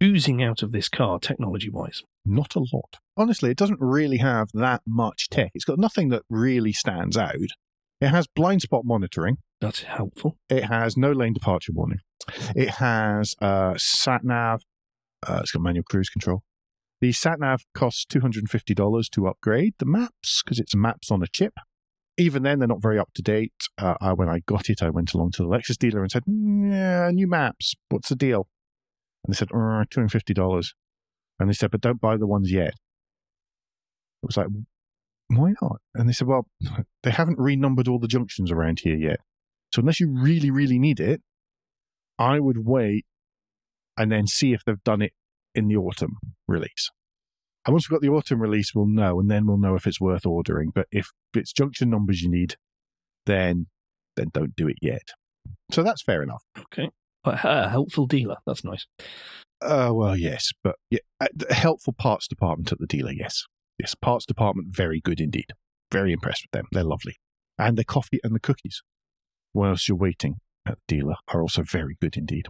oozing out of this car technology wise? not a lot. Honestly, it doesn't really have that much tech. It's got nothing that really stands out. It has blind spot monitoring. That's helpful. It has no lane departure warning. It has uh, sat nav. Uh, it's got manual cruise control. The sat nav costs $250 to upgrade the maps because it's maps on a chip. Even then, they're not very up to date. Uh, I, when I got it, I went along to the Lexus dealer and said, mm, Yeah, new maps. What's the deal? And they said, uh, $250. And they said, "But don't buy the ones yet." It was like, "Why not?" And they said, "Well, they haven't renumbered all the junctions around here yet." So unless you really, really need it, I would wait and then see if they've done it in the autumn release. And once we've got the autumn release, we'll know, and then we'll know if it's worth ordering. But if it's junction numbers you need, then then don't do it yet. So that's fair enough. Okay. Uh, a a helpful dealer. That's nice. Uh, well, yes, but yeah, uh, the helpful parts department at the dealer, yes, yes, parts department, very good indeed. Very impressed with them. They're lovely, and the coffee and the cookies, whilst you're waiting at the dealer, are also very good indeed.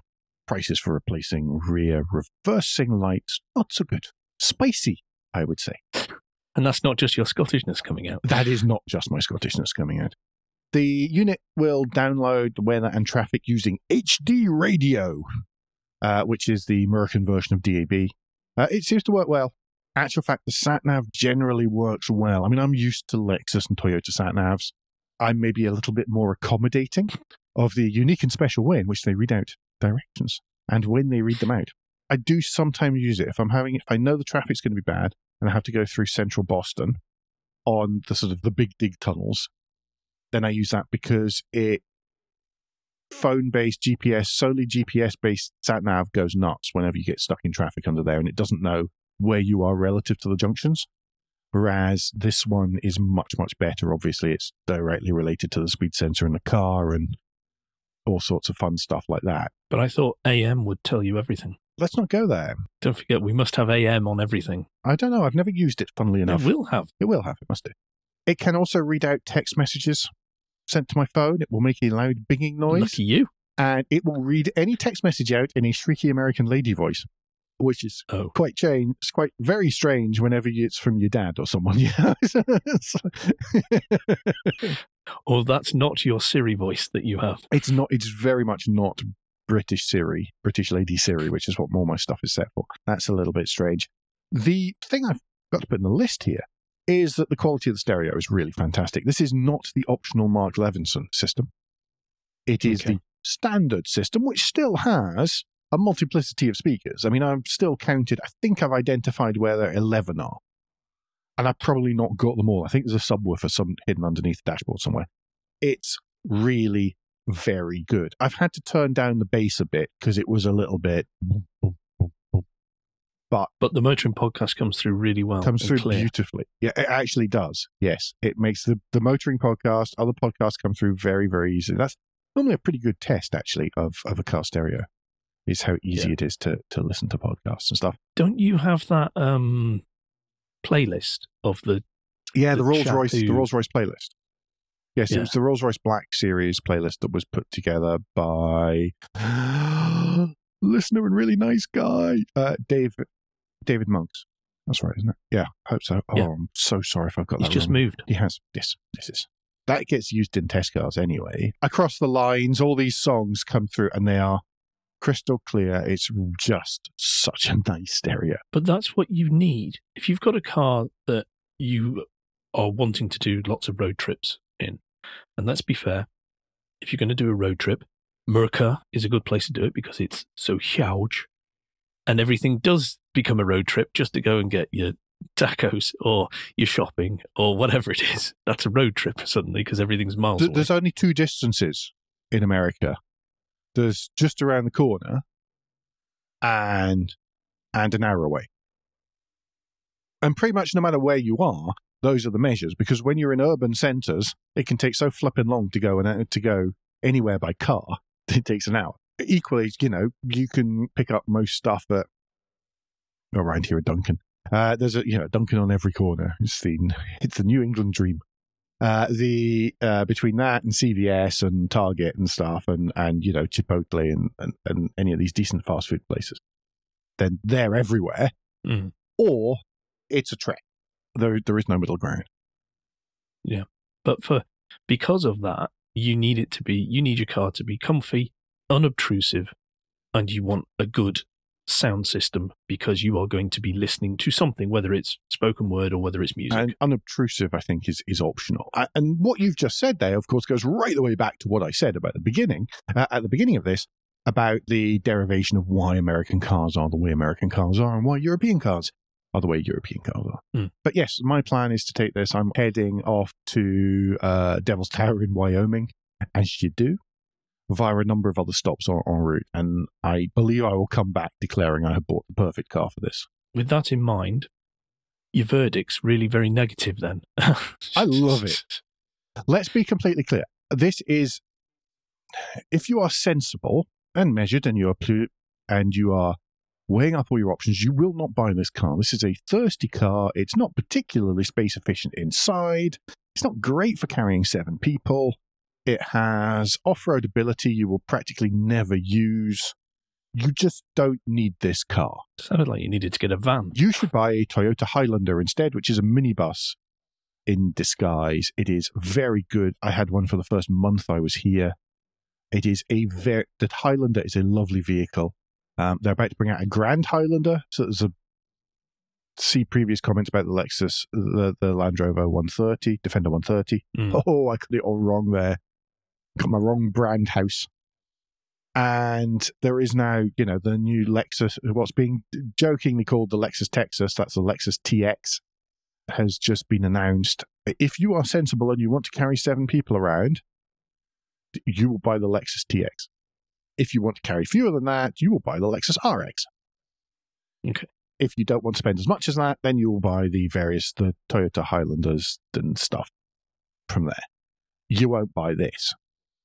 Prices for replacing rear reversing lights, not so good. Spicy, I would say. And that's not just your Scottishness coming out. That is not just my Scottishness coming out. The unit will download the weather and traffic using HD radio, uh, which is the American version of DAB. Uh, it seems to work well. Actual fact, the sat nav generally works well. I mean, I'm used to Lexus and Toyota sat navs. I'm maybe a little bit more accommodating of the unique and special way in which they read out directions and when they read them out. I do sometimes use it if I'm having, if I know the traffic's going to be bad and I have to go through central Boston on the sort of the big dig tunnels, then I use that because it phone based GPS, solely GPS based sat nav goes nuts whenever you get stuck in traffic under there and it doesn't know where you are relative to the junctions. Whereas this one is much, much better. Obviously, it's directly related to the speed sensor in the car and all sorts of fun stuff like that. But I thought AM would tell you everything. Let's not go there. Don't forget, we must have AM on everything. I don't know. I've never used it, funnily enough. It will have. It will have. It must do. It can also read out text messages sent to my phone. It will make a loud binging noise. Lucky you. and it will read any text message out in a shrieky American lady voice, which is Oh. quite change. It's quite very strange whenever it's from your dad or someone. Yeah. Or that's not your Siri voice that you have. it's not. It's very much not British Siri, British lady Siri, which is what more my stuff is set for. That's a little bit strange. The thing I've got to put in the list here is that the quality of the stereo is really fantastic. This is not the optional Mark Levinson system. It is Okay. the standard system, which still has a multiplicity of speakers. I mean, I've still counted. I think I've identified where there eleven are, and I've probably not got them all. I think there's a subwoofer some hidden underneath the dashboard somewhere. It's really very good. I've had to turn down the bass a bit because it was a little bit. But But the Motoring podcast comes through really well. comes through clear. beautifully. Yeah, it actually does. Yes, it makes the the motoring podcast, other podcasts come through very very easily. That's normally a pretty good test actually of of a car stereo. Is how easy Yeah. it is to to listen to podcasts and stuff. Don't you have that um, playlist of the Yeah, the The Rolls Royce the Rolls Royce playlist. Yes, it was the Rolls Royce Black Series playlist that was put together by listener and really nice guy, uh, Dave David Monks. That's right, isn't it? Yeah, I hope so. Oh, Yeah. I'm so sorry if I've got he's that just wrong. moved? He has. This. This is. That gets used in test cars anyway. Across the lines, all these songs come through and they are crystal clear. It's just such a nice stereo. But that's what you need. If you've got a car that you are wanting to do lots of road trips in, and let's be fair, if you're going to do a road trip, Merca is a good place to do it because it's so huge. And everything does become a road trip just to go and get your tacos or your shopping or whatever it is. That's a road trip suddenly because everything's miles Th- away. There's only two distances in America. There's just around the corner and and an hour away. And pretty much no matter where you are, those are the measures because when you're in urban centres, it can take so flipping long to go and uh, to go anywhere by car. It takes an hour. Equally, you know, you can pick up most stuff at around here at Dunkin'. Uh, there's a you know Dunkin' on every corner. It's the it's the New England dream. Uh, the uh, between that and CVS and Target and stuff, and and you know Chipotle and, and, and any of these decent fast food places, then they're everywhere. Mm. Or it's a trek. There there is no middle ground. Yeah, but for because of that, you need it to be you need your car to be comfy, unobtrusive, and you want a good sound system because you are going to be listening to something, whether it's spoken word or whether it's music. And unobtrusive, I think, is is optional. And what you've just said there, of course, goes right the way back to what I said about the beginning uh, at the beginning of this about the derivation of why American cars are the way American cars are and why European cars are the way European cars are. Hmm. But yes, my plan is to take this. I'm heading off to uh, Devil's Tower in Wyoming, as you do, via a number of other stops on, en route. And I believe I will come back declaring I have bought the perfect car for this. With that in mind, your verdict's really very negative then. I love it. let's be completely clear. This is, if you are sensible and measured, and you are and you are weighing up all your options, you will not buy this car. This is a thirsty car. It's not particularly space efficient inside. It's not great for carrying seven people. It has off-road ability you will practically never use. You just don't need this car. Sounded like you needed to get a van. You should buy a Toyota Highlander instead, which is a minibus in disguise. It is very good. I had one for the first month I was here. It is a very the Highlander is a lovely vehicle. Um, they're about to bring out a Grand Highlander, so there's a see previous comments about the Lexus, the, the Land Rover 130, Defender 130. Mm. Oh, I got it all wrong there. Got my wrong brand house. And there is now, you know, the new Lexus, what's being jokingly called the Lexus Texas, that's the Lexus TX, has just been announced. If you are sensible and you want to carry seven people around, you will buy the Lexus TX. If you want to carry fewer than that, you will buy the Lexus RX. Okay. If you don't want to spend as much as that, then you will buy the various the Toyota Highlanders and stuff from there. You won't buy this.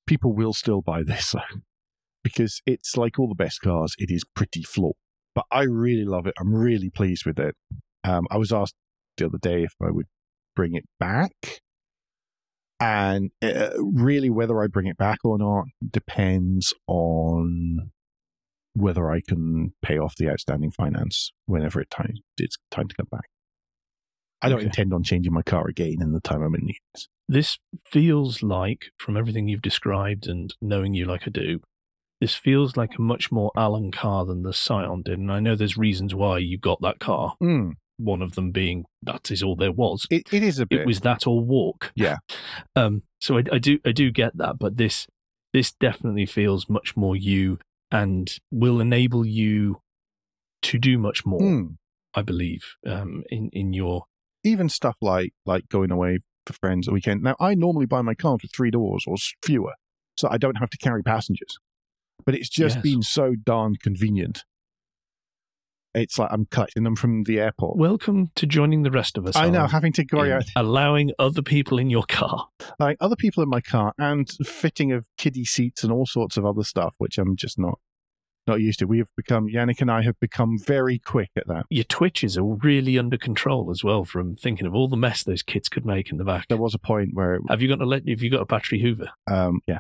People will still buy this because it's like all the best cars. It is pretty flawed, but I really love it. I'm really pleased with it. Um, I was asked the other day if I would bring it back, and uh, really whether I bring it back or not depends on whether I can pay off the outstanding finance whenever it time it's time to come back. I don't Okay. intend on changing my car again in the time I'm in the US. This feels like, from everything you've described and knowing you like I do, this feels like a much more Alan car than the Scion did. And I know there's reasons why you got that car. One of them being that is all there was. It, it is a bit. It was that or walk. Yeah. Um. So I, I do I do get that, but this this definitely feels much more you and will enable you to do much more. Hmm. I believe um, in in your Even stuff like like going away for friends a weekend. Now, I normally buy my cars with three doors or fewer, so I don't have to carry passengers. But it's just Yes. been so darn convenient. It's like I'm collecting them from the airport. welcome to joining the rest of us. I know, having to go out allowing other people in your car. like other people in my car and fitting of kiddie seats and all sorts of other stuff, which I'm just not not used to. We have become Yannick and I have become very quick at that. Your twitches are really under control as well from thinking of all the mess those kids could make in the back. There was a point where, Have you got a let? Have you got a battery Hoover? um, yeah,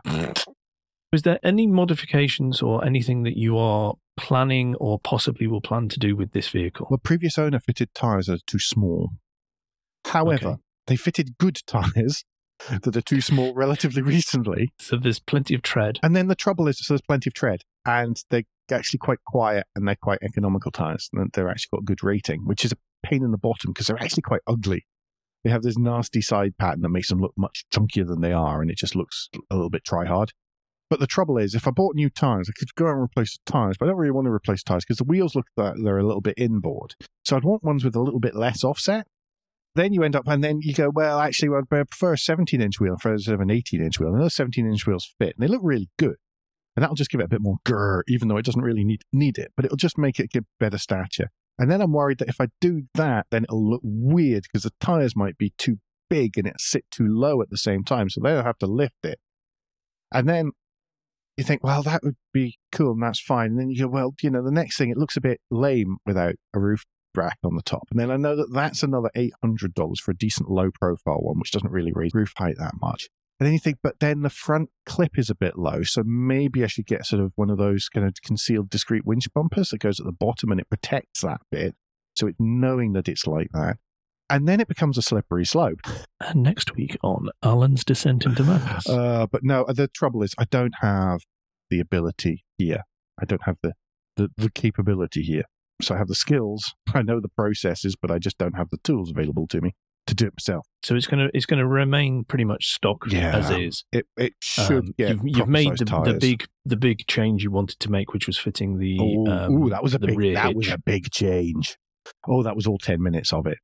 Is there any modifications or anything that you are planning or possibly will plan to do with this vehicle? well, previous owner fitted tires that are too small. However, Okay. they fitted good tires that are too small relatively recently. So there's plenty of tread. And then the trouble is, so there's plenty of tread, and they're actually quite quiet and they're quite economical tires. And they're actually got a good rating, which is a pain in the bottom because they're actually quite ugly. They have this nasty side pattern that makes them look much chunkier than they are, and it just looks a little bit try hard. But the trouble is, if I bought new tires, I could go and replace the tires, but I don't really want to replace tires because the wheels look like they're a little bit inboard. So I'd want ones with a little bit less offset. Then you end up, and then you go, well, actually, well, I prefer a 17 inch wheel instead of an 18 inch wheel. And those 17 inch wheels fit, and they look really good. And that'll just give it a bit more grr, even though it doesn't really need, need it, but it'll just make it give better stature. And then I'm worried that if I do that, then it'll look weird because the tires might be too big and it sit too low at the same time. So they'll have to lift it. And then you think, well, that would be cool and that's fine. And then you go, well, you know, the next thing, it looks a bit lame without a roof rack on the top. And then I know that that's another $800 for a decent low profile one, which doesn't really raise roof height that much. And then you think, but then the front clip is a bit low. So maybe I should get sort of one of those kind of concealed discrete winch bumpers that goes at the bottom and it protects that bit. So it's knowing that it's like that. And then it becomes a slippery slope. And next week on Alan's Descent into Madness. Uh, but no, the trouble is, I don't have the ability here. I don't have the, the, the capability here. So I have the skills, I know the processes, but I just don't have the tools available to me to do it myself. so it's gonna it's gonna remain pretty much stock Yeah. as is. It it should Um, get you've, you've made the, the big the big change you wanted to make, which was fitting the Oh, um, ooh, that was a big that was a big change. Oh, that was all ten minutes of it.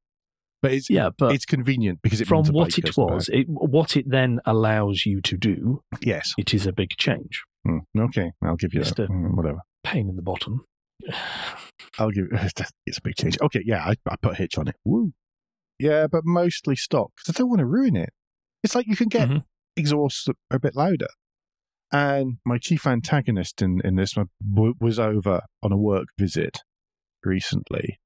But it's yeah, but it's convenient because it from what it goes in the was, it, what it then allows you to do. Yes. it is a big change. Hmm, okay, I'll give you that. Mister- Hmm, whatever. Pain in the bottom. I'll give it's a big change. Okay, yeah, I, I put a hitch on it. Woo. Yeah, but mostly stock because I don't want to ruin it. It's like you can get Mhm. exhausts a bit louder. And my chief antagonist in, in this was over on a work visit recently.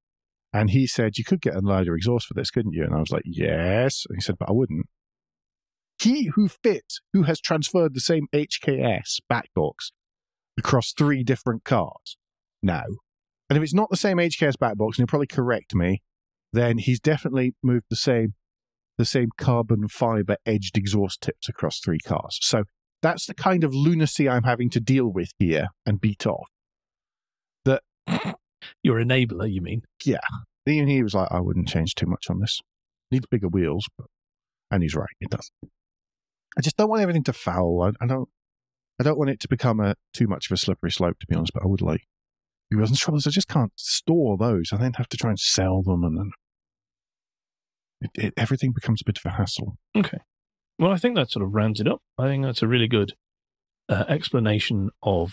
And he said, You could get a louder exhaust for this, couldn't you? And I was like, Yes. And he said, But I wouldn't. He who fits, who has transferred the same HKS back box across three different cars. No. And if it's not the same HKS back box, and he'll probably correct me, then he's definitely moved the same the same carbon fiber edged exhaust tips across three cars. So that's the kind of lunacy I'm having to deal with here and beat off. That Your enabler, you mean? Yeah. Even he was like, I wouldn't change too much on this. Needs bigger wheels, but and he's right, it does. I just don't want everything to foul. I, I don't I don't want it to become a too much of a slippery slope, to be honest, but I would like wheels and trouble is I just can't store those. I then have to try and sell them and then it, it, everything becomes a bit of a hassle. Okay. Well, I think that sort of rounds it up. I think that's a really good uh, explanation of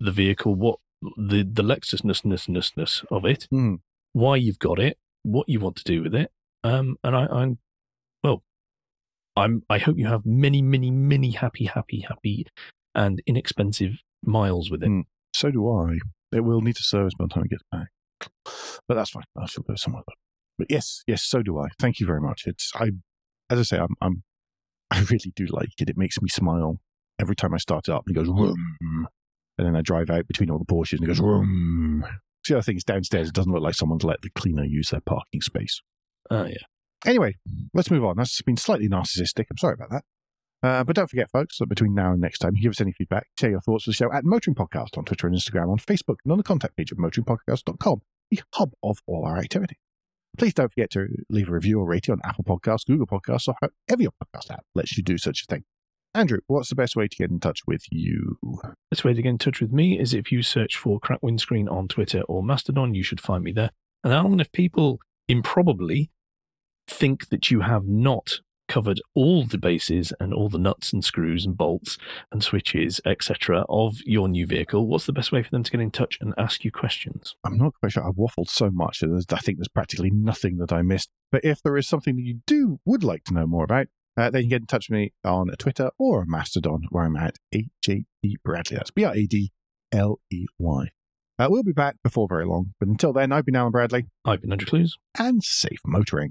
the vehicle, what the the Lexusness of it, Hmm. why you've got it, what you want to do with it, um, and I, I'm well, I'm I hope you have many, many, many happy, happy, happy, and inexpensive miles with it. Hmm. So do I. It will need a service by the time it gets back. But that's fine. I shall go somewhere. But yes, yes, so do I. Thank you very much. It's I as I say, I'm I'm I really do like it. It makes me smile every time I start it up and it goes vroom. And then I drive out between all the Porsches and it goes vroom. The other thing is downstairs, it doesn't look like someone's let the cleaner use their parking space. Uh, yeah. Anyway, let's move on. That's been slightly narcissistic. I'm sorry about that. Uh, but don't forget, folks, that between now and next time, you give us any feedback, share your thoughts with the show at Motoring Podcast on Twitter and Instagram, on Facebook, and on the contact page of motoringpodcast.com, the hub of all our activity. Please don't forget to leave a review or rating on Apple Podcasts, Google Podcasts, or however your podcast app lets you do such a thing. Andrew, what's the best way to get in touch with you? The best way to get in touch with me is if you search for Crack Windscreen on Twitter or Mastodon, you should find me there. And Alan, if people improbably think that you have not covered all the bases and all the nuts and screws and bolts and switches, etc., of your new vehicle, what's the best way for them to get in touch and ask you questions? I'm not quite sure. I've waffled so much that I think there's practically nothing that I missed. But if there is something that you do would like to know more about, uh, then you can get in touch with me on Twitter or Mastodon, where I'm at HJD Bradley. That's B R A D L E Y. Uh, we'll be back before very long, but until then, I've been Alan Bradley. I've been Andrew Clues. And safe motoring.